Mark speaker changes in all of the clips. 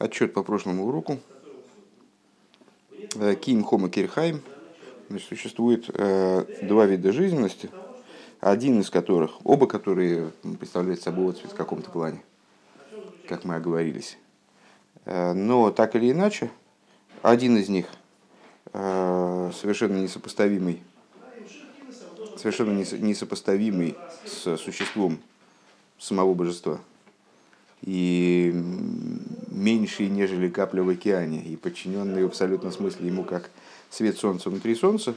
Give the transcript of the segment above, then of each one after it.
Speaker 1: отчет по прошлому уроку. Э, Ким Хома Кирхайм. Существует э, два вида жизненности, один из которых, оба которые представляют собой в каком-то плане, как мы оговорились. Э, но так или иначе, один из них совершенно несопоставимый, совершенно несопоставимый с существом самого божества – и меньший, нежели капля в океане, и подчиненный в абсолютном смысле ему как свет солнца внутри солнца,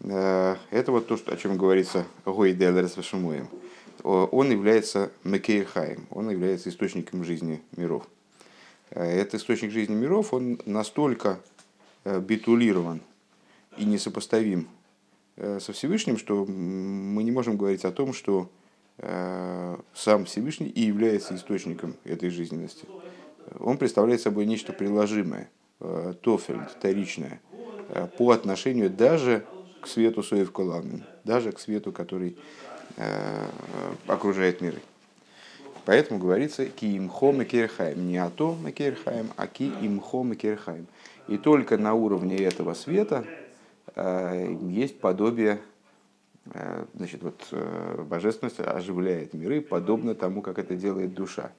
Speaker 1: э, это вот то, что, о чем говорится Гой Делерс Вашумоем. Он является Мекейрхаем, он является источником жизни миров. Э, этот источник жизни миров, он настолько э, битулирован и несопоставим со Всевышним, что мы не можем говорить о том, что сам Всевышний и является источником этой жизненности. Он представляет собой нечто приложимое, э, тофель, вторичное, э, по отношению даже к свету Соев Коламин, даже к свету, который окружает миры. Поэтому говорится ки имхо мекерхайм. Не ато мекерхайм, а ки имхо мекерхайм. И только на уровне этого света есть подобие Э, значит, вот, э, божественность оживляет миры, подобно тому, как это делает душа.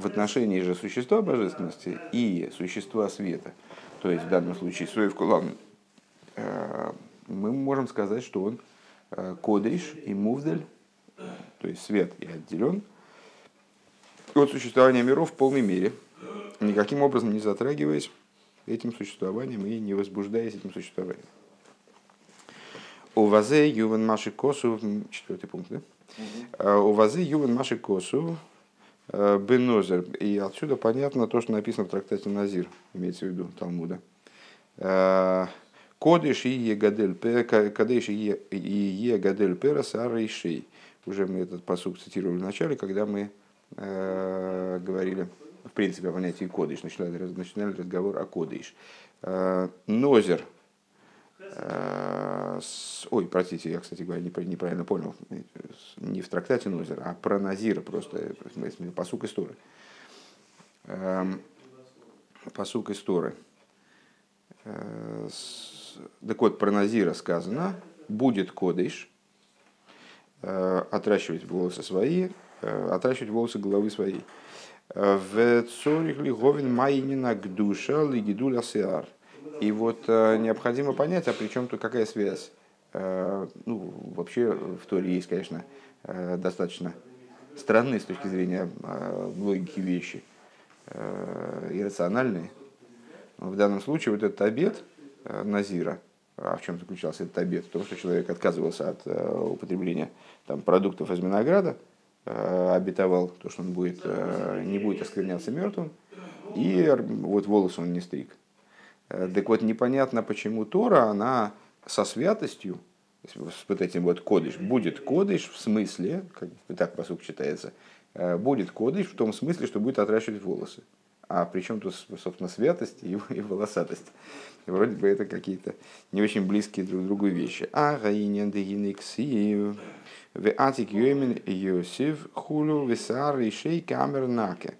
Speaker 1: В отношении же существа божественности и существа света, то есть в данном случае Соев Кулам, э, мы можем сказать, что он кодейш и мувдель, то есть свет и отделен от существования миров в полной мере, никаким образом не затрагиваясь этим существованием и не возбуждаясь этим существованием. У вазе ювен маши косу, четвертый пункт, да? А, у вазе ювен маши косу э, бенозер. И отсюда понятно то, что написано в трактате Назир, имеется в виду Талмуда. Э, Кодыш и Егадель Кадыш и Егадель Перас Арейшей. Уже мы этот посуд цитировали в начале, когда мы э, говорили, в принципе, о понятии кодыш. Начинали, начинали разговор о кодыш. Э, Нозер – Э, ой, простите, я, кстати говоря, неправильно понял. Не в трактате Нозер, а про Назира просто. Посук истории. Эм, посук истории. Э, так вот, про Назира сказано, будет кодыш, э, отращивать волосы свои, отращивать волосы головы своей. В цорих ли говин майнина гдуша лигидуля сеар – и вот э, необходимо понять, а при чем тут какая связь? Э, ну, вообще в Торе есть, конечно, э, достаточно странные с точки зрения логики вещи, иррациональные. В данном случае вот этот обед Назира, а в чем заключался этот обед? В том, что человек отказывался от употребления там, продуктов из винограда, обетовал то, что он будет, не будет оскверняться мертвым, и вот волосы он не стриг. Э, так вот, непонятно, почему Тора, она со святостью, вот этим вот кодыш, будет кодыш в смысле, как так посук читается, э, будет кодыш в том смысле, что будет отращивать волосы. А при чем тут, собственно, святость и, и волосатость? Вроде бы это какие-то не очень близкие друг другу вещи. А гаинен дегиниксив, в атик йомен йосиф хулю весар и шей камер наке.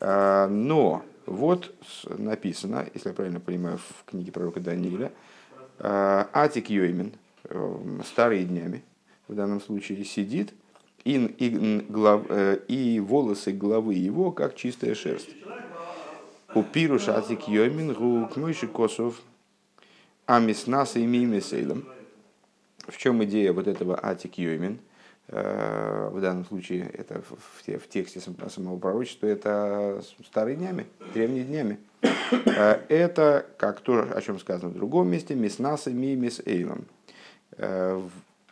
Speaker 1: Э, но вот написано, если я правильно понимаю, в книге пророка Даниила, э, Атик Йоймин, э, старые днями, в данном случае, сидит, и, и, глав, э, и волосы головы его, как чистая шерсть. У пируш Атик Йоймин, мойши косов, амиснаса и мимисейлом. В чем идея вот этого Атик Йоймин? Э, в данном случае это в, в тексте самого пророчества, это старые днями, древние днями. Э, это, как то, о чем сказано в другом месте, миснаса мимис эйлом, э,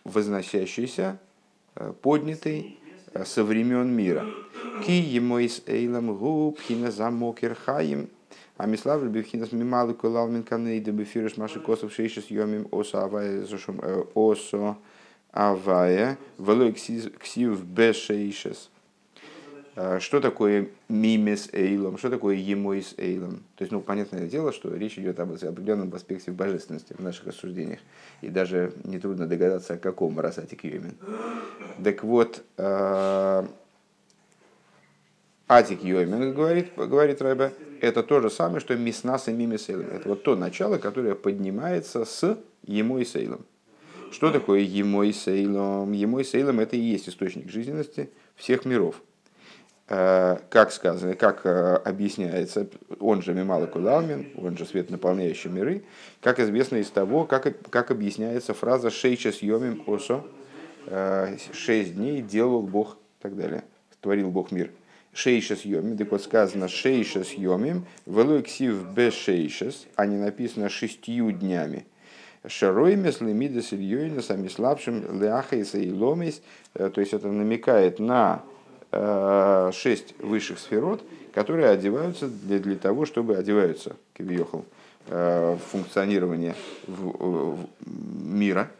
Speaker 1: возносящийся, поднятый со времен мира. Ки емойс эйлом губ хина замокер хаим, а мислав бифхинас мималы кулал минканейда бифирыш маши косов шейшис йомим осо авая осо авая, велой ксив бешейшес. А, что такое мимес эйлом? Что такое емойс эйлом? То есть, ну, понятное дело, что речь идет об определенном аспекте божественности в наших рассуждениях. И даже нетрудно догадаться, о каком Расатик Йомин. Так вот, а, Атик Йоймен, говорит, говорит Рэбе, это то же самое, что Миснас и Мимисейлом. Это вот то начало, которое поднимается с Ему и Сейлом. Что такое Ему и Сейлом? Ему и Сейлом это и есть источник жизненности всех миров. Э, как сказано, как э, объясняется, он же Мималы Кудалмин, он же свет, наполняющий миры, как известно из того, как, как объясняется фраза «шейчас йомим осо», э, «шесть дней делал Бог» и так далее, творил Бог мир. «Шейшас йомим», так вот сказано «шейшас йомим», «велуэксив бе шейшас», а не написано «шестью днями». Шароймес, лемидес, ильёйна, сами слабшим, ляхайса и ломис, то есть это намекает на Э, шесть высших сферот, которые одеваются для, для того, чтобы одеваются, кивьехал, э, функционирование в, в, мира,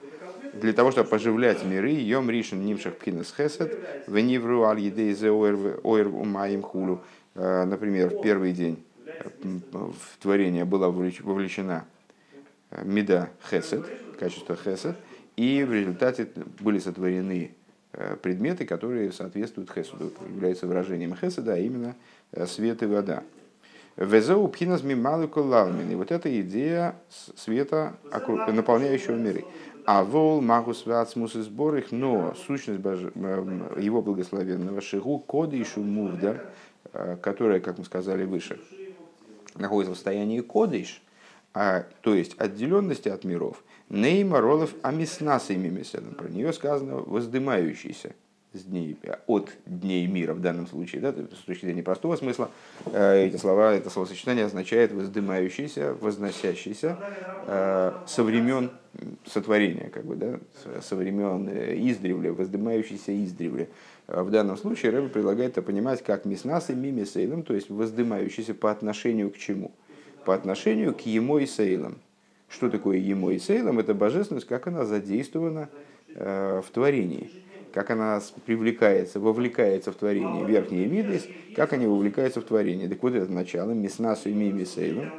Speaker 1: для того, чтобы поживлять миры, йом ришен нимшах пхинес хесед, венивру аль едейзе оэр умаим хулу. Э, например, в первый день в творение была вовлечена меда хесед, качество хесед, и в результате были сотворены Э, предметы, которые соответствуют хесуду, являются выражением хеседа, а именно э, свет и вода. Везеу пхинас мималыку лалмин. И вот эта идея света, наполняющего миры. А вол магу святсмус и сбор их, но сущность его благословенного шигу коды и шумувда, э, которая, как мы сказали выше, находится в состоянии кодыш, а, то есть отделенности от миров, Нейма Ролов Амиснаса мимиседом. Про нее сказано воздымающийся с дней, от дней мира в данном случае. Да, с точки зрения простого смысла, э, эти слова, это словосочетание означает воздымающийся, возносящийся э, со времен сотворения, как бы, да, со времен э, издревле, воздымающийся издревле. В данном случае Рэбе предлагает это понимать как миснас и мимисейлом, то есть воздымающийся по отношению к чему? По отношению к ему и сейлам что такое ему и сейлом? Это божественность, как она задействована э, в творении, как она привлекается, вовлекается в творение. Верхние виды, как они вовлекаются в творение. Так вот это начало, миснасу и мими сейлом,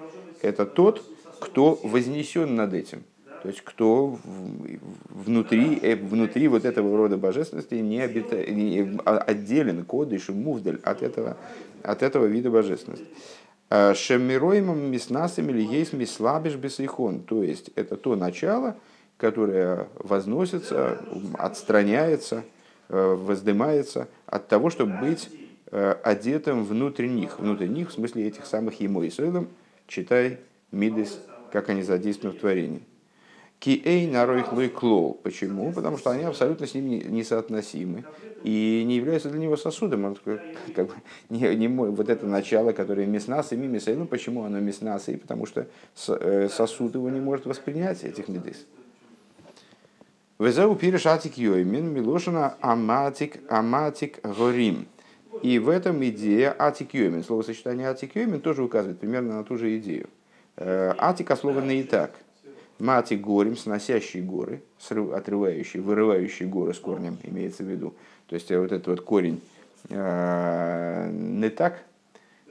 Speaker 1: это тот, кто вознесен над этим. То есть кто внутри, э, внутри вот этого рода божественности не, обита, не а, отделен, кодыш и мувдаль от этого, от этого вида божественности. Э, Шемироимом миснасами или есть мислабиш бесейхон. То есть это то начало, которое возносится, отстраняется, э, воздымается от того, чтобы быть э, одетым внутренних, внутренних, в смысле этих самых ему и читай мидис, как они задействованы в творении. Киэй нарой хлой клоу. Почему? Потому что они абсолютно с ним несоотносимы и не являются для него сосудом. Он такой, как бы, не, не мой, вот это начало, которое мяснас и мимисей. Ну почему оно мяснас? И потому что э, сосуд его не может воспринять, этих медис. Везау пириш атик йоймин милошина аматик аматик горим. И в этом идея атик йоймин. Словосочетание атик йоймин тоже указывает примерно на ту же идею. Э, атик ословано и так – Мати горем, сносящие горы, отрывающие, вырывающие горы с корнем, имеется в виду. То есть вот этот вот корень э, не так,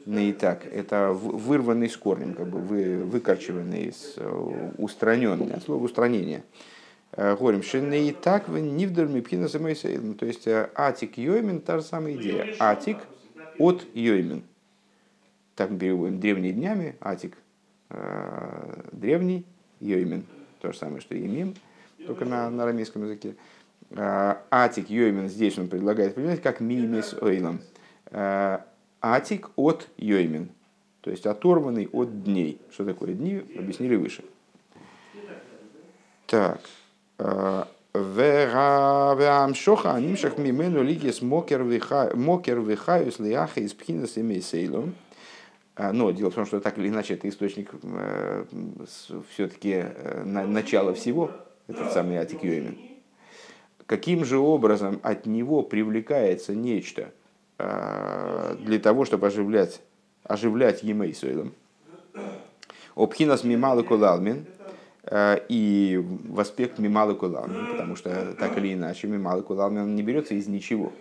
Speaker 1: не и так, это вырванный с корнем, как бы вы, выкорчеванный, э, устраненный, от слова устранение. Э, горем, что не и так, вы не вдруг пхина То есть атик йоймин, та же самая идея. Атик от йоймин. Так мы переводим древние днями, атик древний, Йоймин, то же самое, что Емим, только на, на арамейском языке. А, атик Йоймин здесь он предлагает понимать как мимис ойлом. А, атик от Йоймин, то есть оторванный от дней. Что такое дни, объяснили выше. Так. А, Веамшоха анимшах мимену лигис мокер вихаюс лиаха из пхинас сейлом. А, но дело в том, что так или иначе это источник э, все-таки э, начала всего, этот самый Атик Йоймин. Каким же образом от него привлекается нечто э, для того, чтобы оживлять, оживлять Емейсуэлом? Обхинас мималы кулалмин и в аспект мималы кулалмин, потому что так или иначе мималы кулалмин не берется из ничего.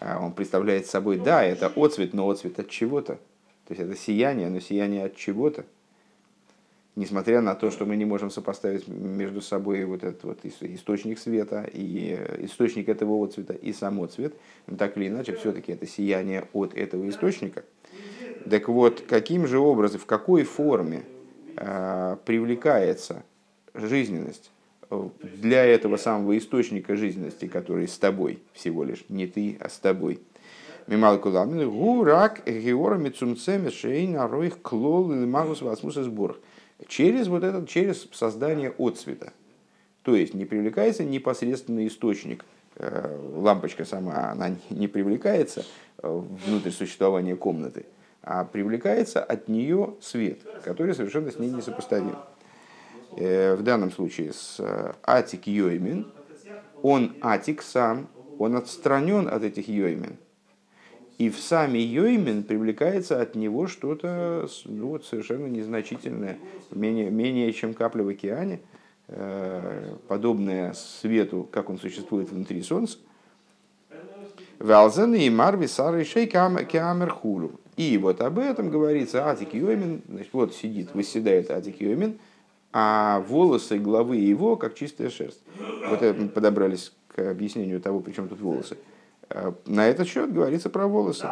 Speaker 1: Он представляет собой, да, это отцвет, но отцвет от чего-то. То есть это сияние, но сияние от чего-то. несмотря на то, что мы не можем сопоставить между собой вот этот вот источник света и источник этого вот цвета и само цвет, но так или иначе, все-таки это сияние от этого источника. Так вот, каким же образом, в какой форме э, привлекается жизненность для этого самого источника жизненности, который с тобой всего лишь, не ты, а с тобой. Мималкуламин, гурак, геора, мицумцеме, шейна, роих, клол, магус, васмус, сборах через вот этот, через создание отцвета. То есть не привлекается непосредственный источник. Э, лампочка сама, она не привлекается э, внутрь существования комнаты, а привлекается от нее свет, который совершенно с ней несопоставим. Э, в данном случае с Атик Йоймин, он Атик сам, он отстранен от этих Йоймин – и в сами Йоймен привлекается от него что-то ну, вот, совершенно незначительное, менее, менее чем капля в океане, э, подобное свету, как он существует внутри Солнца. Валзен и Марви Сары Шей Камер Хулу. И вот об этом говорится Атик Йоймен, значит, вот сидит, выседает Атик Йоймен, а волосы главы его как чистая шерсть. Вот это мы подобрались к объяснению того, при чем тут волосы. На этот счет говорится про волосы.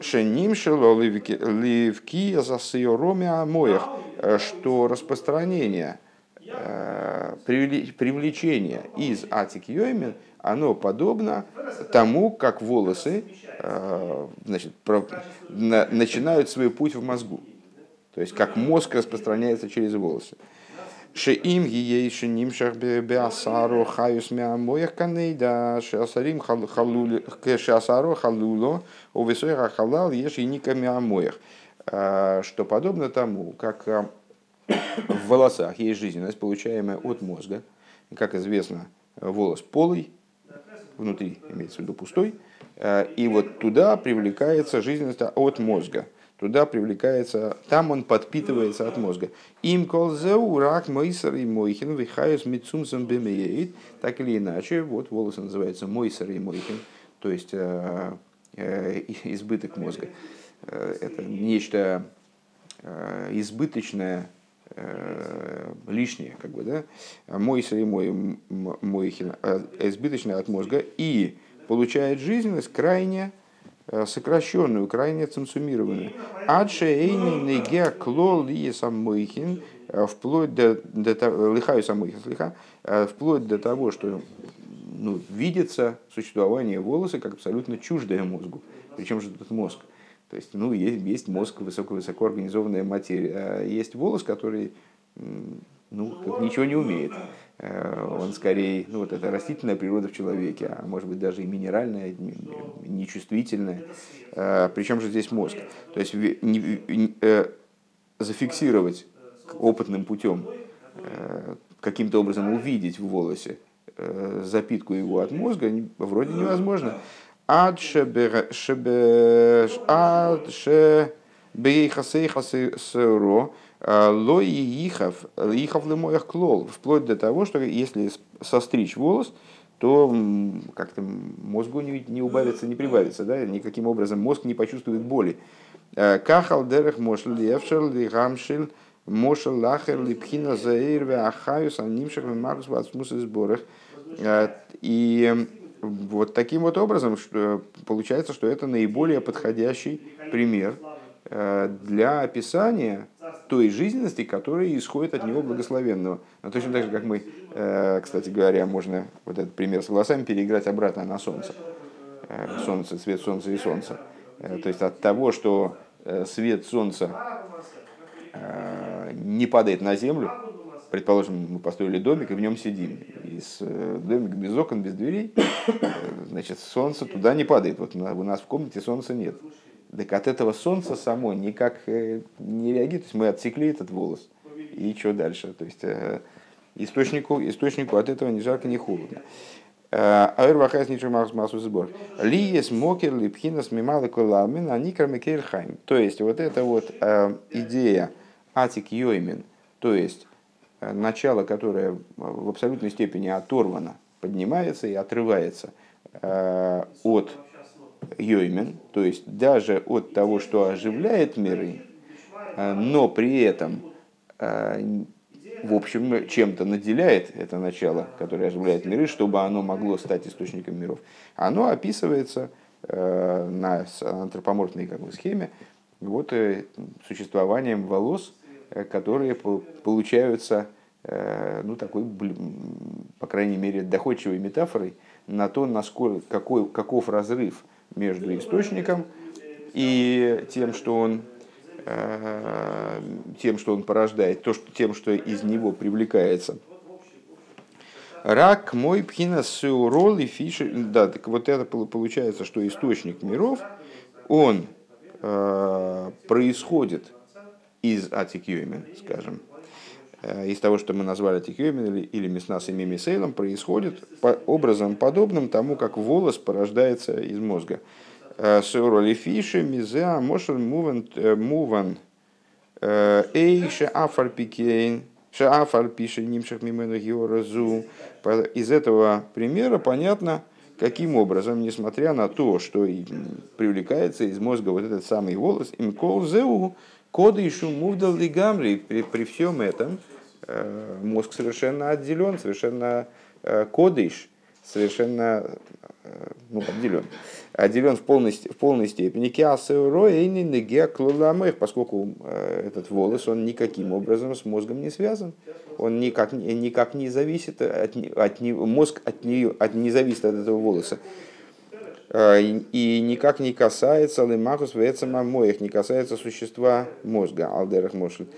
Speaker 1: Шеним шело ливки засыроми амоях, э, что распространение, э, привлечение из атик йоймен, оно подобно тому, как волосы значит, начинают свой путь в мозгу. То есть, как мозг распространяется через волосы. Шеим гиейши нимшах беасару хаюс мямоях канейда шеасарим шеасару халуло увесойха халал ешь и ника мямоях. Что подобно тому, как в волосах есть жизненность, получаемая от мозга. Как известно, волос полый, внутри имеется в виду пустой, и вот туда привлекается жизненность от мозга туда привлекается, там он подпитывается от мозга. Им колзеу рак мойсер и мойхин вихаюс митсумсом бемеет. Так или иначе, вот волосы называются мойсер и мойхин, то есть э, э, избыток мозга. Э, это нечто э, избыточное, э, лишнее, как бы, да, мойсер и мой, мойхин, э, избыточное от мозга, и получает жизненность крайне Э, сокращенную, крайне ценсумированную. Адше эйни неге клол и самойхин, э, вплоть до, до лихаю самойхин, слиха, э, вплоть до того, что ну, видится существование волоса как абсолютно чуждое мозгу. Причем же этот мозг? То есть, ну, есть, есть мозг, высоко-высоко организованная материя, а есть волос, который ну, ничего не умеет. Э, он скорее, ну вот это растительная природа в человеке, а может быть даже и минеральная, нечувствительная. Э, Причем же здесь мозг. То есть э, зафиксировать опытным путем, каким-то образом увидеть в волосе запитку его от мозга вроде невозможно. Ад шебе сыро Лой ихов, ихов моих клол, вплоть до того, что если состричь волос, то как-то мозгу не, не убавится, не прибавится, да, никаким образом мозг не почувствует боли. Э, Кахал дерех мошл левшер ли гамшил мошел лахер ли пхина заирве ахаюс анимших марус вацмус сборах. Э, и вот таким вот образом что, получается, что это наиболее подходящий пример Э, для описания той жизненности, которая исходит от него благословенного. Но точно так же, как мы, э, кстати говоря, можно вот этот пример с волосами переиграть обратно на солнце. Э, солнце, свет солнца и солнце. То есть от того, что свет солнца не падает на землю, предположим, мы построили домик и в нем сидим. И с, домик без окон, без дверей, значит, солнце туда не падает. Вот у нас в комнате солнца нет. Так от этого солнца само никак э, не реагирует. То есть мы отсекли этот волос. И что дальше? То есть э, источнику, источнику от этого ни жарко, ни холодно. Э, Аэр вахайс ничего массу сбор. Ли есть мокер, ли пхинас мималы коламин, а никар хайм. То есть вот эта вот идея атик йоймин, то есть начало, которое в абсолютной степени оторвано, поднимается и отрывается от йоймен, то есть даже от того, что оживляет миры, э, но при этом в общем, чем-то наделяет это начало, которое оживляет миры, чтобы оно могло стать источником миров. Оно описывается на антропоморфной как бы, схеме вот, существованием волос, которые получаются ну, такой, по крайней мере, доходчивой метафорой на то, насколько, какой, каков разрыв между источником и тем, что он э, тем, что он порождает, то, что, тем, что из него привлекается. Рак мой пхина сеурол и фиши. Да, так вот это получается, что источник миров, он э, происходит из атикюмен, скажем, из того, что мы назвали тикюмен или, или мяснас и мимисейлом, происходит по, образом подобным тому, как волос порождается из мозга. Э, Сеуроли фиши, мизеа, мошер, муван, э, муван, эй, ше афар пикейн, ше афар пише нимшах мимену георазу. Из этого примера понятно, каким образом, несмотря на то, что привлекается из мозга вот этот самый волос, им кол зеу, коды шум мувдал при, при всем этом, Э, мозг совершенно отделен, совершенно э, кодыш, совершенно э, ну, отделен. Отделен в полной, в полной степени. Поскольку этот волос, он никаким образом с мозгом не связан. Он никак, никак не зависит от, от мозг от, нее, от, не зависит от этого волоса. И никак не касается лимахус вецама моих, не касается существа мозга, алдерах мошлит.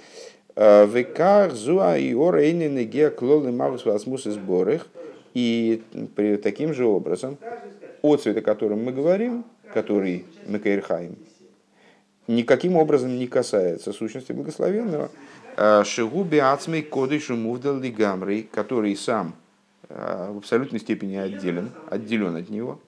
Speaker 1: Векар зуа и ора геа клолы магус васмус из. И при таким же образом, о цвете, о котором мы говорим, который Мекаирхайм, никаким образом не касается сущности благословенного. Шигуби ацмей кодышу мувдал который сам в абсолютной степени отделен, отделен от него.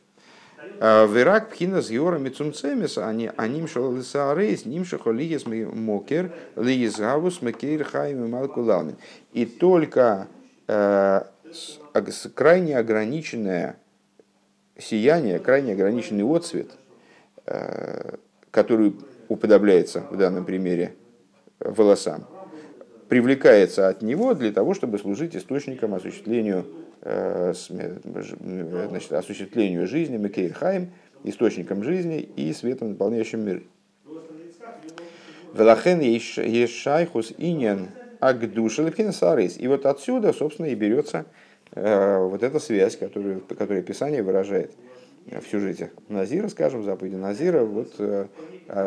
Speaker 1: Верак пхина с Йора Мицумцемис, они аним шалисарейс, ним шахолиес мокер, лиезгавус мекейр хайм малкуламин. И только э, крайне ограниченное сияние, крайне ограниченный отцвет, э, который уподобляется в данном примере волосам, привлекается от него для того, чтобы служить источником осуществлению Э, значит, осуществлению жизни, Мекейрхайм, источником жизни и светом, наполняющим мир. Велахен ешайхус иньян агдуша лепхин сарис. И вот отсюда, собственно, и берется э, вот эта связь, которую, которую Писание выражает в сюжете Назира, скажем, заповеди Назира, вот, э,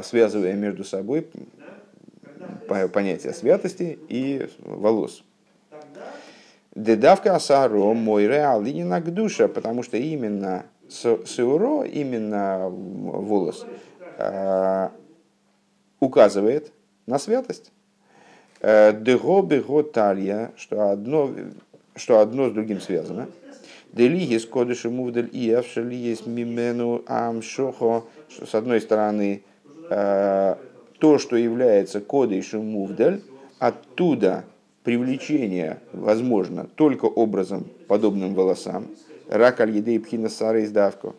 Speaker 1: связывая между собой понятие святости и волос. Дедавка асаро мой реал на душа, потому что именно сеуро, именно волос, а, указывает на святость. Э, Дего бего талья, что одно, что одно с другим связано. Делиги с кодыши мувдель и авшали есть мимену амшохо, что с одной стороны э, то, что является кодышем мувдель, оттуда привлечение возможно только образом, подобным волосам. Рак аль едей пхина сара издавку.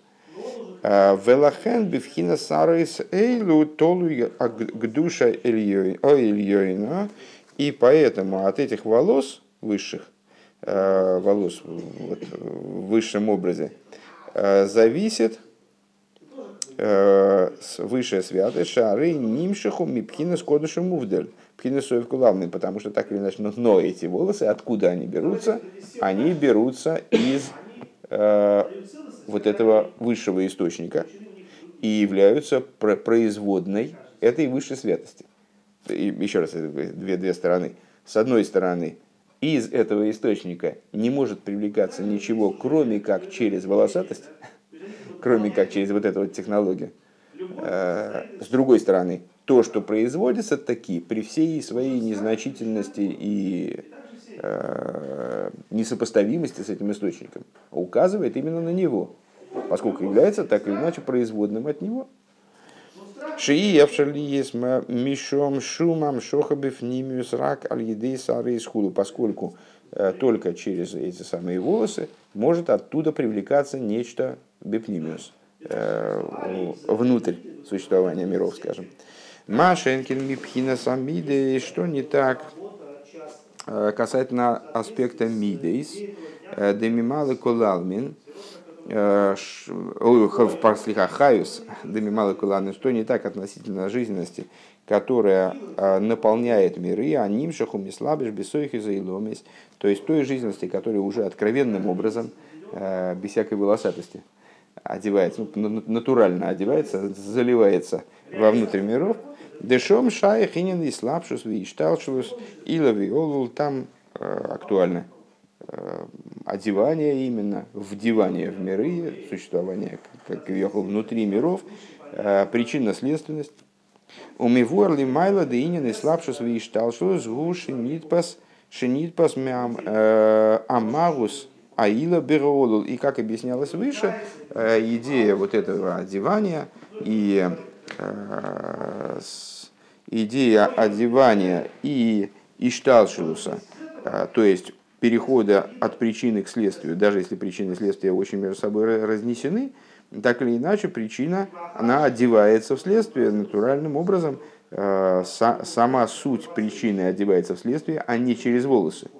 Speaker 1: А, Велахен бифхина сара эйлу толу гдуша ильёйна. И поэтому от этих волос высших, а, волос вот, в высшем образе, а, зависит высшая святость шары нимшиху мипхина с кодышем мувдель Пхинесоев главный, потому что так или иначе, но эти волосы, откуда они берутся? Они берутся из э, вот этого высшего источника и являются производной этой высшей святости. И еще раз, две, две стороны. С одной стороны, из этого источника не может привлекаться ничего, кроме как через волосатость, кроме как через вот эту вот технологию. Э, с другой стороны, то, что производится таки при всей своей незначительности и э, несопоставимости с этим источником, указывает именно на него, поскольку является так или иначе производным от него. Шии есть мишом шумам шохабев нимиус рак аль едей сары худу, поскольку э, только через эти самые волосы может оттуда привлекаться нечто бепнимиус, э, внутрь существования миров, скажем. Машенкин Мипхина Самиды, что не так касательно аспекта мидейс, демималы колалмин, слегка хаюс, демималы колалмин, что не так относительно жизненности, которая наполняет миры, а нимшаху мислабиш бесоих и заиломис, то есть той жизненности, которая уже откровенным образом, без всякой волосатости, одевается, ну, натурально одевается, заливается во внутрь миров, Дешом инин и слабшус вишталшус илови олул там э, актуально э, одевание именно, вдевание в миры, существование как ехал внутри миров, э, причинно-следственность. Умивуар ли майла да инин и слабшус вишталшус гу шинитпас шинитпас мям амагус аила беролул. И как объяснялось выше, идея вот этого одевания и идея одевания и ишталшилуса, а, то есть перехода от причины к следствию, даже если причины и следствия очень между собой разнесены, так или иначе причина, она одевается в следствие натуральным образом, а, сама суть причины одевается в следствие, а не через волосы.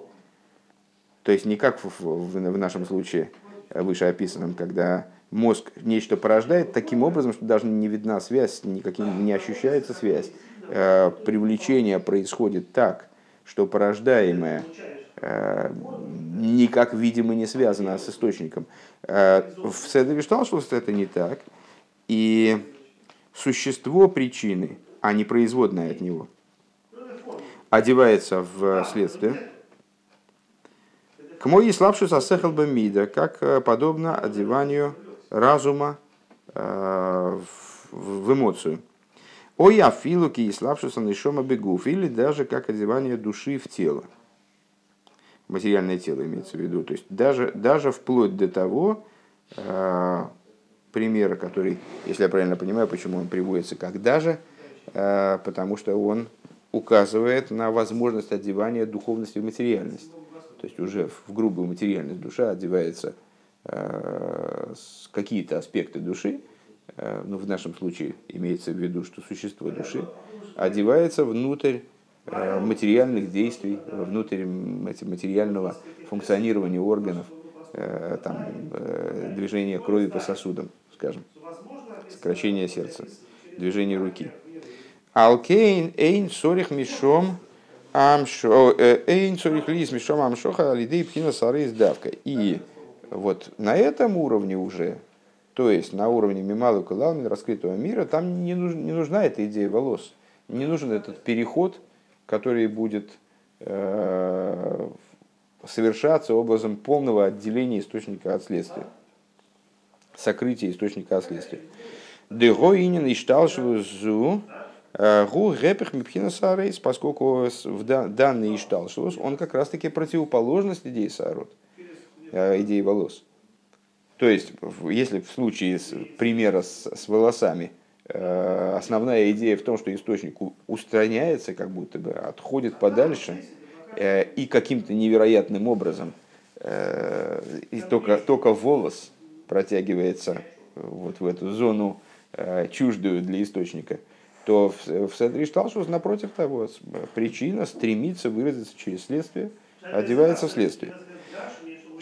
Speaker 1: То есть не как в, в, нашем случае выше описанном, когда мозг нечто порождает таким образом, что даже не видна связь, никаким не ощущается связь. Э, привлечение происходит так, что порождаемое э, никак, видимо, не связано с источником. Э, в Седове Шталшус это не так. И существо причины, а не производное от него, одевается в следствие. К моей слабшу сосехал бы мида, как подобно одеванию разума в эмоцию. Ой, афилу ки слабшуся нишома бегуф, или даже как одевание души в тело. Материальное тело имеется в виду. То есть даже, даже вплоть до того, э, примера, который, если я правильно понимаю, почему он приводится как даже, э, потому что он указывает на возможность одевания духовности в материальность. То есть уже в грубую материальность душа одевается э, какие-то аспекты души, Э, ну, в нашем случае имеется в виду, что существо души одевается внутрь э, материальных действий, внутрь материального функционирования органов, э, там, движения крови по сосудам, скажем, сокращение сердца, движение руки. Алкейн эйн сорих мишом амшо эйн сорих лис мишом амшоха лидей пхина сары давка. И вот на этом уровне уже то есть на уровне Мималу Калалмин, раскрытого мира, там не, нуж, не нужна эта идея волос. Не нужен этот переход, который будет э, совершаться образом полного отделения источника от следствия. Сокрытия источника от следствия. Дего инин и зу э, гу гепех мипхина сарейс, поскольку в данный ишталшус он как раз таки противоположность идеи сарот, э, идеи волос. То есть, если в случае с, примера с, с волосами, э, основная идея в том, что источник устраняется, как будто бы отходит подальше, э, и каким-то невероятным образом э, и только, только волос протягивается вот в эту зону чуждую для источника, то в, в Седри Шталшус, напротив того, причина стремится выразиться через следствие, одевается в следствие.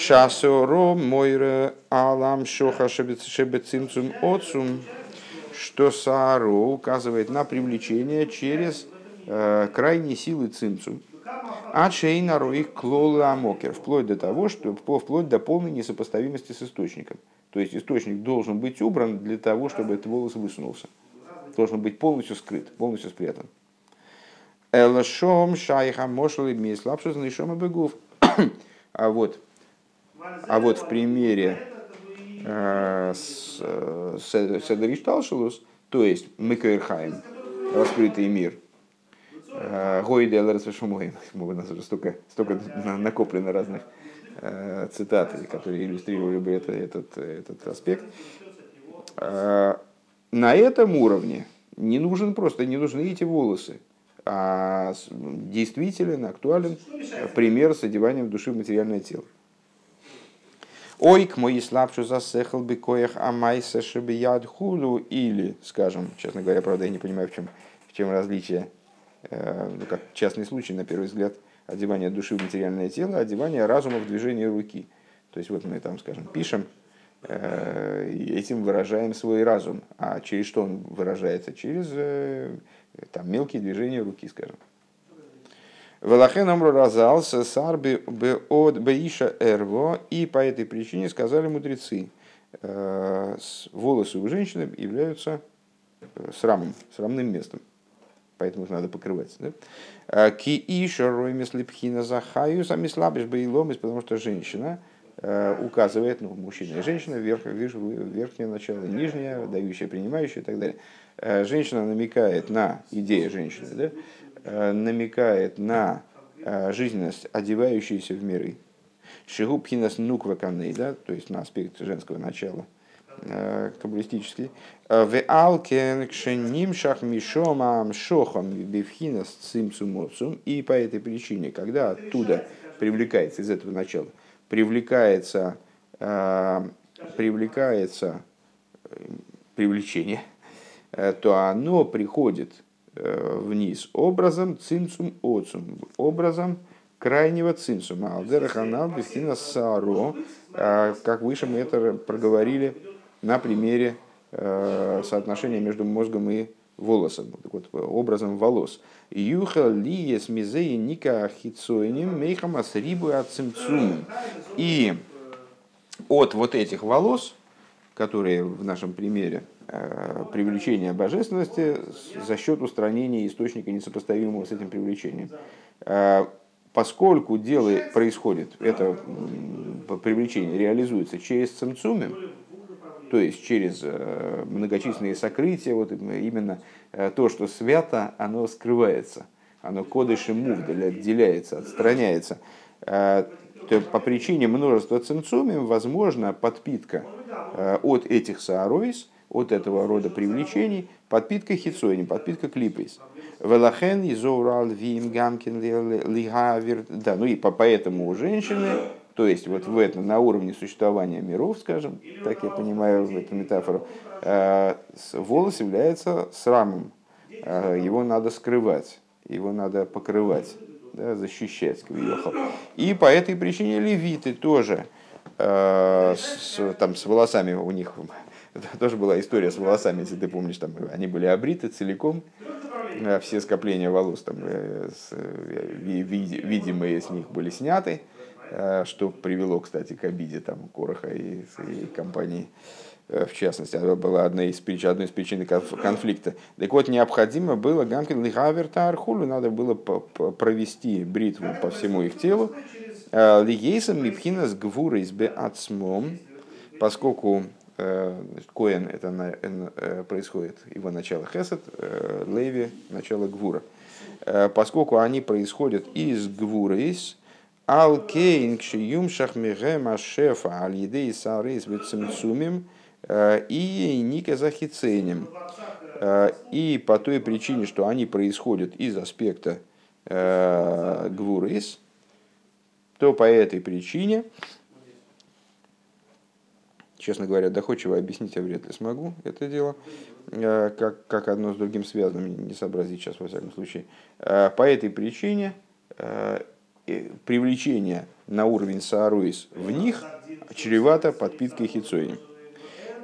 Speaker 1: Шасоро мойре алам шоха шебецимцум отцум, что Сааро указывает на привлечение через э, крайние силы цимцум. А шейнару их клолы амокер, вплоть до того, что вплоть до полной несопоставимости с источником. То есть источник должен быть убран для того, чтобы этот волос высунулся. Должен быть полностью скрыт, полностью спрятан. Элашом шайха мошли мислапшус бегув. А вот а вот в примере э, с э, Седеришталшилус, то есть Микаэрхайм, раскрытый мир, э, Гойде Алэрсвешумойм, у нас уже столько, столько накоплено разных э, цитат, которые иллюстрировали бы это, этот, этот аспект. На этом уровне не нужен просто, не нужны эти волосы, а действителен, актуален пример с одеванием души в материальное тело. Ой, к моей слабшу засехал бы коях амайса шибияд хулу или, скажем, честно говоря, правда, я не понимаю, в чем, в чем различие, э, ну, как частный случай, на первый взгляд, одевание души в материальное тело, одевание разума в движение руки. То есть вот мы там, скажем, пишем, э, этим выражаем свой разум. А через что он выражается? Через э, там, мелкие движения руки, скажем. Велахен Амру разался сарби от беиша эрво, и по этой причине сказали мудрецы, э, волосы у женщины являются срамом, срамным местом поэтому их надо покрывать. Да? А, ки иша роймес липхина захаю, сами слабишь боиломис, потому что женщина э, указывает, ну, мужчина и женщина, верх, верх, верхнее начало, нижнее, дающее, принимающее и так далее. Э, женщина намекает на, идея женщины, да? Э, намекает на жизненность, одевающуюся в миры. Шигубхинас нуква да, то есть на аспект женского начала – Э, каббалистический. Э, в алкен кшеним шах мишомам шохам бифхинас цимцумоцум. И по этой причине, когда оттуда привлекается, из этого начала, привлекается, э, привлекается привлечение, то оно приходит вниз образом цимцум оцум, образом крайнего цимцума. על דרך הנ"ל בבחינת שערות, как выше мы это проговорили на примере э, соотношения между мозгом и волосом, так вот, образом волос. יוכל להיות מזה יניקה לחיצונים מחמת ריבוי הצמצום. И от вот этих волос, которые в нашем примере э, привлечение божественности за счет устранения источника несопоставимого с этим привлечением. Э, поскольку дело происходит, это привлечение реализуется через цимцумим, то есть через э, многочисленные сокрытия, вот именно э, то, что свято, оно скрывается, оно кодыш и мув отделяется, отстраняется. Э, по причине множества цинцумим возможно подпитка от этих сааройс, от этого рода привлечений, подпитка хитсойни, подпитка клипейс. Велахен изоурал вим гамкин лигавер. Да, ну и поэтому у женщины то есть вот в этом, на уровне существования миров, скажем, так я понимаю эту метафору, э, волос является срамом. Э, его надо скрывать, его надо покрывать, да, защищать. И по этой причине левиты тоже э, с, там, с волосами у них тоже была история с волосами, если ты помнишь, там они были обриты целиком, все скопления волос там, видимые с них были сняты, Э, что привело, кстати, к обиде там, Короха и, и компании э, в частности, это была одна из причин, одной из причин конфликта. Так вот, необходимо было Гамкин Лигаверта Архулю, надо было провести бритву по всему их телу. Э, Лигейсом Мипхина с Гвурой с Беацмом, поскольку Коэн это происходит его начало Хесед, Леви начало Гвура. Поскольку они происходят из Гвурейс, Алкейн кшиюм шахмигем ашефа аль едей сарис бецемцумим э, и ника захиценем. Э, и по той причине, что они происходят из аспекта э, гвурис, то по этой причине, честно говоря, доходчиво объяснить я вряд ли смогу это дело, как, как одно с другим связано, не сообразить сейчас во всяком случае. По этой причине привлечение на уровень сааруис в них чревато подпиткой хитсоинем.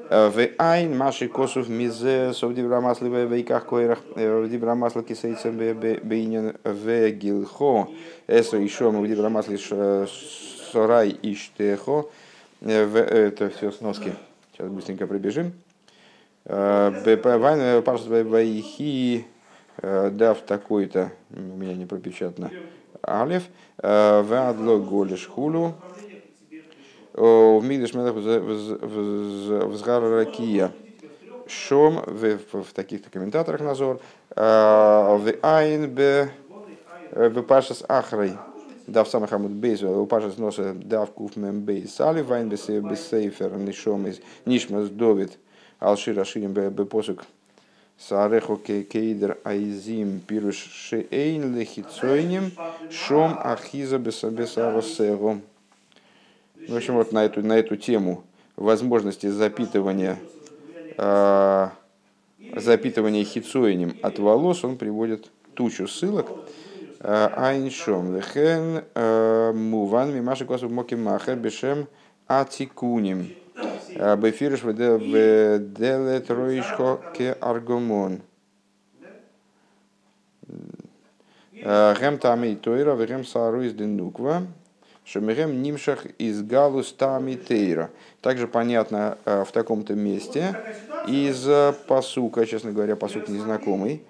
Speaker 1: Э, в айн маши косов мизе сов в вейках койрах э, в кисейцем бейнен в гилхо эсо еще в дибрамасли сорай иштехо э, это все сноски сейчас быстренько пробежим Вайн паш вайхи дав такой-то у меня не пропечатано Алев, э, Вадло Голиш Хулю, в Мигдаш Мелах Взгар Ракия. Шом в, таких-то комментаторах назор. Э, в Айн Б. В Пашас Ахрой. Дав самых амуд бейз, у Пашас носа дав куф мем бейз. Али вайн бесейфер нишом из нишмас довид. Алшир аширим бе посук Сарехо кейдер айзим пируш шеэйн лехицойним шом ахиза бесаросего. В общем, вот на эту, на эту тему возможности запитывания, э, запитывания хицоинем от волос он приводит тучу ссылок. Айншом. Лехен муван мимаши косу моки махер бешем атикуним. Бефириш вделе троишко ке аргомон. Гем тами тойра, вегем сару из денуква. Шемерем нимшах из галус тами тейра. Также понятно в таком-то месте из посука, честно говоря, посук незнакомый.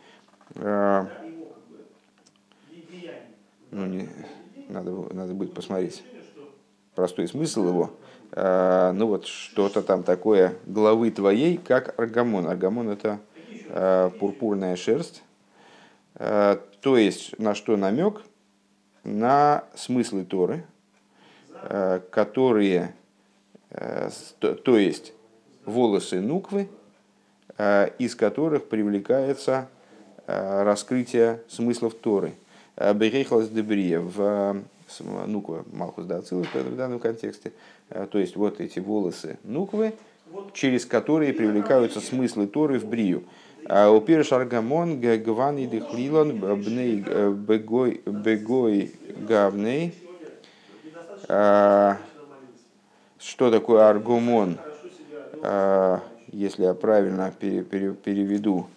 Speaker 1: Ну, не, надо, надо будет посмотреть простой смысл его. Ну вот что-то там такое главы твоей, как аргамон. Аргамон это пурпурная шерсть, Э, то есть на что намек? На смыслы Торы, э, которые, э, то есть волосы нуквы, из которых привлекается раскрытие смыслов Торы. Берехлас дебрия в нуква Малхус Дацилус в данном контексте. То есть вот эти волосы нуквы, через которые привлекаются смыслы Торы в брию. А у Пирш Аргамон Гван и Дихлилон Бней Бегой Гавней. А, что такое аргумон? А, если я правильно переведу.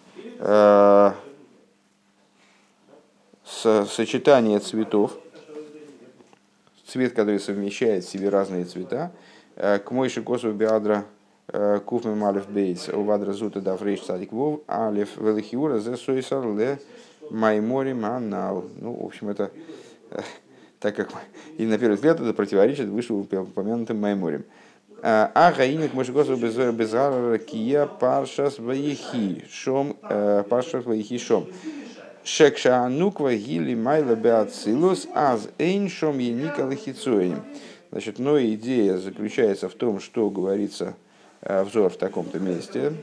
Speaker 1: Сочетание цветов, цвет, который совмещает в себе разные цвета, к Мойши Косу Биадра Куфме Малев Бейс, Увадра Зута Дав Рейш Садик Вов, Алев Велихиура, Зе Суисар Ле Маймори Манал. Ну, в общем, это так как и на первый взгляд это противоречит вышеупомянутым Майморем. А гаиник мужикосу безара кия паршас ваихи шом паршас ваихи шом. Шекша ануква гили майла беацилус аз эйн шом еника лахицуем. Значит, но идея заключается в том, что говорится Э, взор в таком-то месте,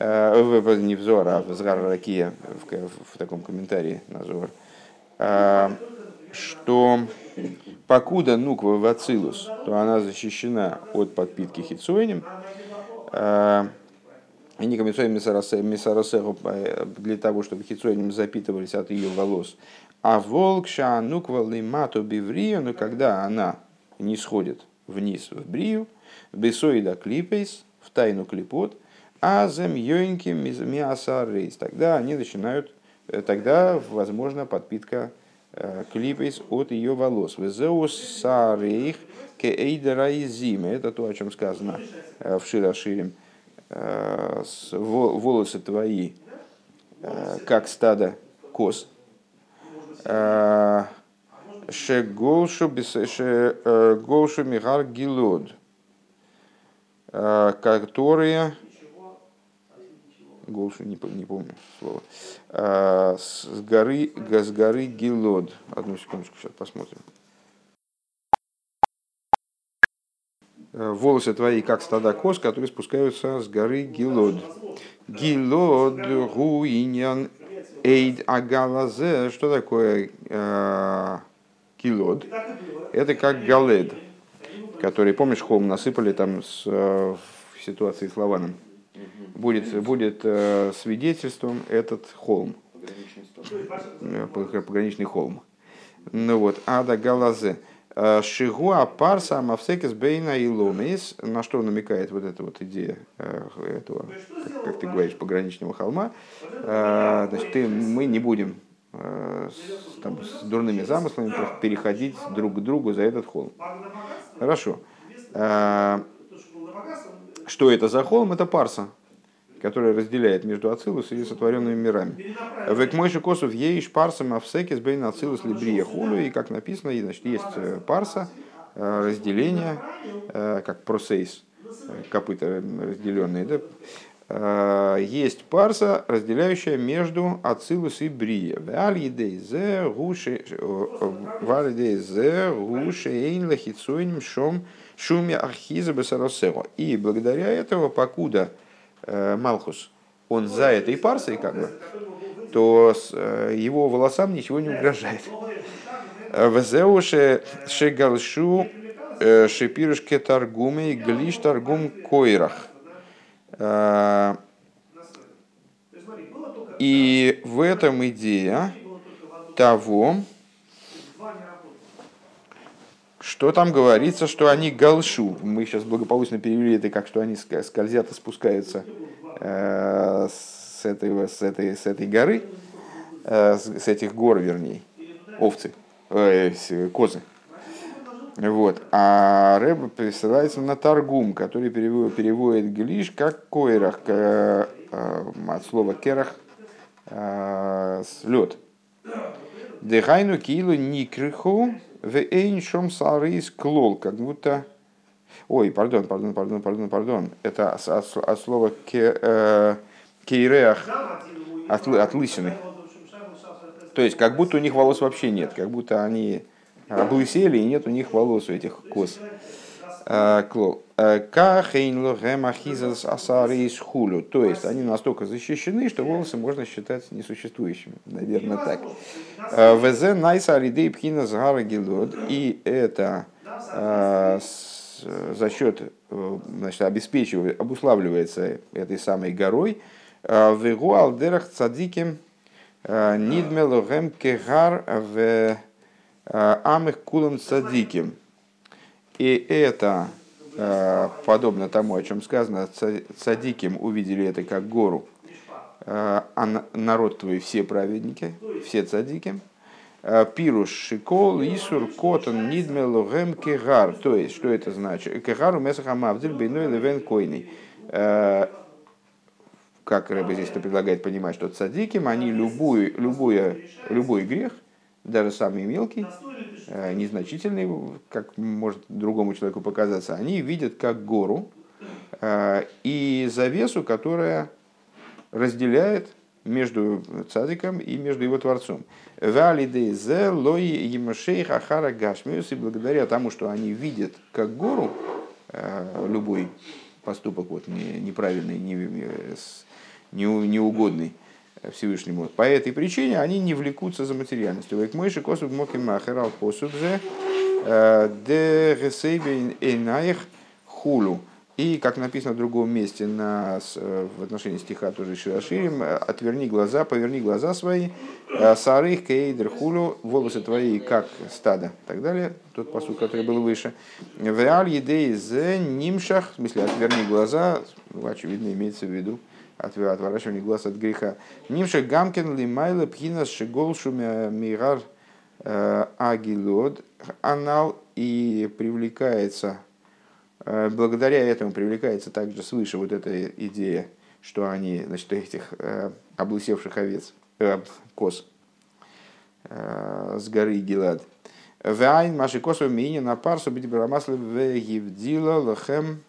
Speaker 1: э, не взор, а взгар ракия в, в таком комментарии на зор, э, что покуда нуква в ацилус, то она защищена от подпитки хитсуэнем, комментарием мисарасеху для того, чтобы хитсуэнем запитывались от ее волос. А волк ша нуква лимату биврию, но когда она не сходит вниз в брию, бесоида клипейс, в тайну клипот, а замьёньки миаса. Тогда они начинают, э, тогда возможно подпитка э, клипейс от ее волос. Везеус сарейх кеэйдерайзиме. Это то, о чем сказано э, в Широширим. Волосы твои, как стадо коз. Шеголшу мигар гилод Э, которые Голшу не, не помню слово. С горы, с горы Гилод. Одну секундочку, сейчас посмотрим. Волосы твои, как стада коз, которые спускаются с горы Гилод. Гилод гуинян эйд агалазе. Что такое э, Гилод? Это как галед который, помнишь, холм насыпали там с, э, в ситуации с Лаваном. Будет, будет э, свидетельством этот холм. Пограничный холм. Ну вот, ада галазе. Э, Шигуа парса мавсекис бейна и ломис. На что намекает вот эта вот идея этого, как, ты говоришь, пограничного холма. Значит, ты, мы не будем с, там, с дурными замыслами переходить друг к другу за этот холм. Хорошо. Что это за холм? Это парса, которая разделяет между Ацилус и сотворенными мирами. Век мойши косов еиш парсом авсекис бейн Ацилус либрия хулю. И как написано, значит, есть э, парса, э, разделение, э, как просейс, копыта разделенные, да, есть парса, разделяющая между Ацилус и Брия. Валидейзе гуши эйн лахицуиним шом шуме архиза бесаросео. И благодаря этого, покуда Малхус, он за этой парсой, как бы, то э, его волосам ничего не угрожает. Везеуше шегалшу шепирушке торгуме и глиш торгум койрах. И в этом идея того, что там говорится, что они галшу. Мы сейчас благополучно перевели это как, что они скользят и спускаются э, с, этой, с, этой, с этой горы, э, с, этих гор, вернее, овцы, э, козы. Вот. А Рэб присылается на Таргум, который переводит, переводит глиш как койрах, к, э, от слова керах, э, лед. Дыхайну килу никриху в эйншом сарис клол, как будто... Ой, пардон, пардон, пардон, пардон, пардон. Это от, от слова ке, э, кейреах, от, от лысины. То есть, как будто у них волос вообще нет, как будто они облысели и нет у них волос у этих коз. Э, клол. Э, хулю. То есть они настолько защищены, что волосы можно считать несуществующими. Наверное, так. Э, ВЗ найса алидей пхина. И это за счет, значит, обеспечивает, обуславливается этой самой горой. Вегу алдерах цадиким нидмелогем кегар в амых кулам цадиким. И это Э, подобно тому, о чем сказано, цадиким увидели это как гору, э, а народ твой все праведники, все цадики. Э, Пируш шикол исур котон нидмелу гем кегар. То есть, что это значит? Кегару месахамавдиль бейной левен койный. Как Рэбе здесь предлагает понимать, что цадиким, они любую, любую, любой грех, даже самый мелкий, Э, незначительный, как может другому человеку показаться, они видят как гору э, и завесу, которая разделяет между цадиком и между его творцом. И благодаря тому, что они видят как гору э, любой поступок вот, неправильный, неугодный, Всевышнему. По этой причине они не влекутся за материальностью. Век мойши косуд моки махерал посудзе э, де гесейбе эйнаих хулу. И, как написано в другом месте на, э, в отношении стиха тоже Широширим, э, отверни глаза, поверни глаза свои, сарых кейдер хулю, волосы твои как стадо, и так далее, тот посуд, который был выше. В реаль едей зе нимшах, в смысле, отверни глаза, ну, очевидно, имеется в виду, отворачивание глаз от греха. Нимша гамкин лимайла пхинас шиголшу мигар э, агилод анал и привлекается, э, благодаря этому привлекается также свыше вот эта идея, что они, значит, этих э, облысевших овец, э, коз с горы Гилад. Вайн маши косу мини на парсу бить брамаслы в Евдила лохем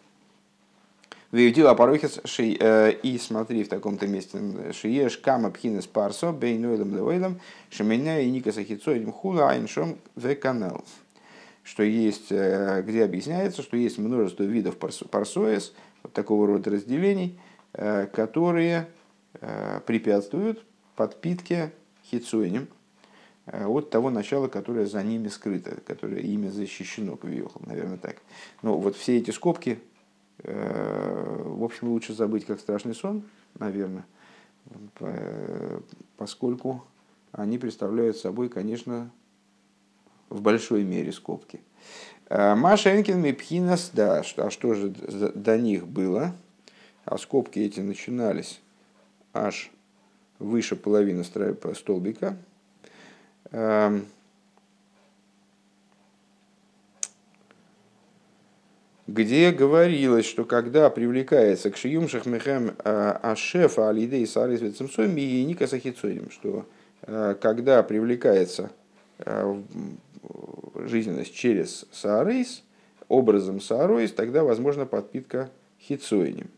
Speaker 1: Виудил апарохис э, и смотри в таком-то месте шиеш кама пхинес парсо бейнойлем левойлем шеменя и ника сахицойлем хула айншом в канал. Что есть, э, где объясняется, что есть множество видов парсоес, вот такого рода разделений, э, которые препятствуют подпитке хитсуэнем от того начала, которое за ними скрыто, которое ими защищено, наверное, так. Но вот все эти скобки в общем, лучше забыть как страшный сон, наверное, поскольку они представляют собой, конечно, в большой мере скобки. Э, Маша Энкин Мипхинас, да, а что же до них было? А скобки эти начинались аж выше половины столбика. Где говорилось, что когда привлекается к шиюм шахмехем а, ашефа алидей сарис вецемсоми и ника сахицоим, что а, когда привлекается а, жизненность через саарейс, образом сааройс, тогда возможна подпитка хицоинем.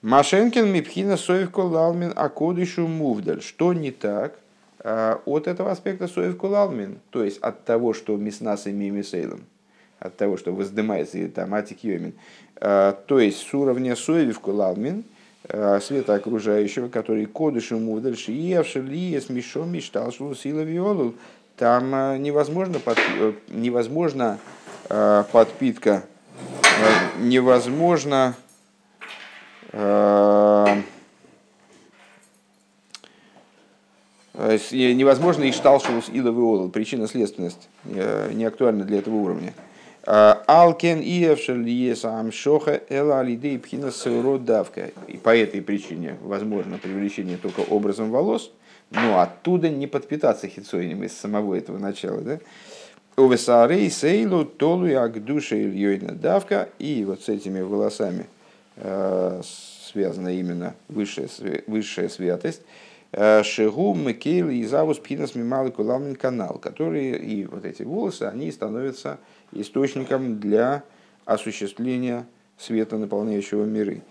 Speaker 1: Машенкин мипхина соевко лалмин акодышу мувдаль. Что не так от этого аспекта соевко лалмин, то есть от того, что миснас и мимисейлом от того, что воздымается и там атик йомин. А, то есть с уровня соевивку лалмин, а, света окружающего, который кодышу мудаль шиевши лиес мишом мечтал сила виолул, там а, невозможно, под, э, невозможно подпитка, невозможно Невозможно и шталшилус иловый олл. Причина-следственность не актуальна для этого уровня. Алкен и амшоха эла алидей пхина давка. И по этой причине возможно привлечение только образом волос, но оттуда не подпитаться хитсоинем из самого этого начала. Да? Увесарей сейлу толу як душа ильёйна давка. И вот с этими волосами э, связана именно высшая, высшая святость. Э, Шигу, Мекейл и Завус Пхинас Мималы Куламин канал, которые и вот эти волосы, они становятся источником для осуществления света, наполняющего миры.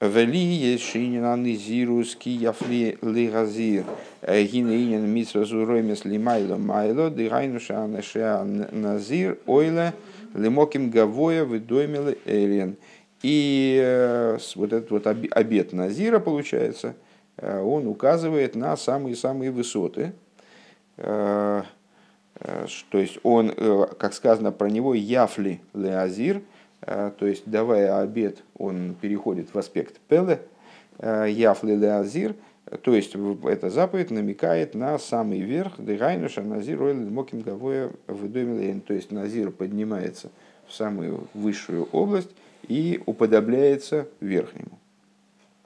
Speaker 1: Вели ешинина низирус ки яфли лигазир гинеинен митсва зуромес лимайло майло дыгайнуша анеша назир ойле лимоким гавоя выдоймелы элен. И э, вот этот вот обед Назира, получается, э, он указывает на самые-самые высоты. Э, то есть он, как сказано про него, яфли леазир, то есть давая обед, он переходит в аспект пеле, яфли леазир, то есть эта заповедь намекает на самый верх, дыгайнуша назир ойлен моким гавоя в то есть назир поднимается в самую высшую область, и уподобляется верхнему.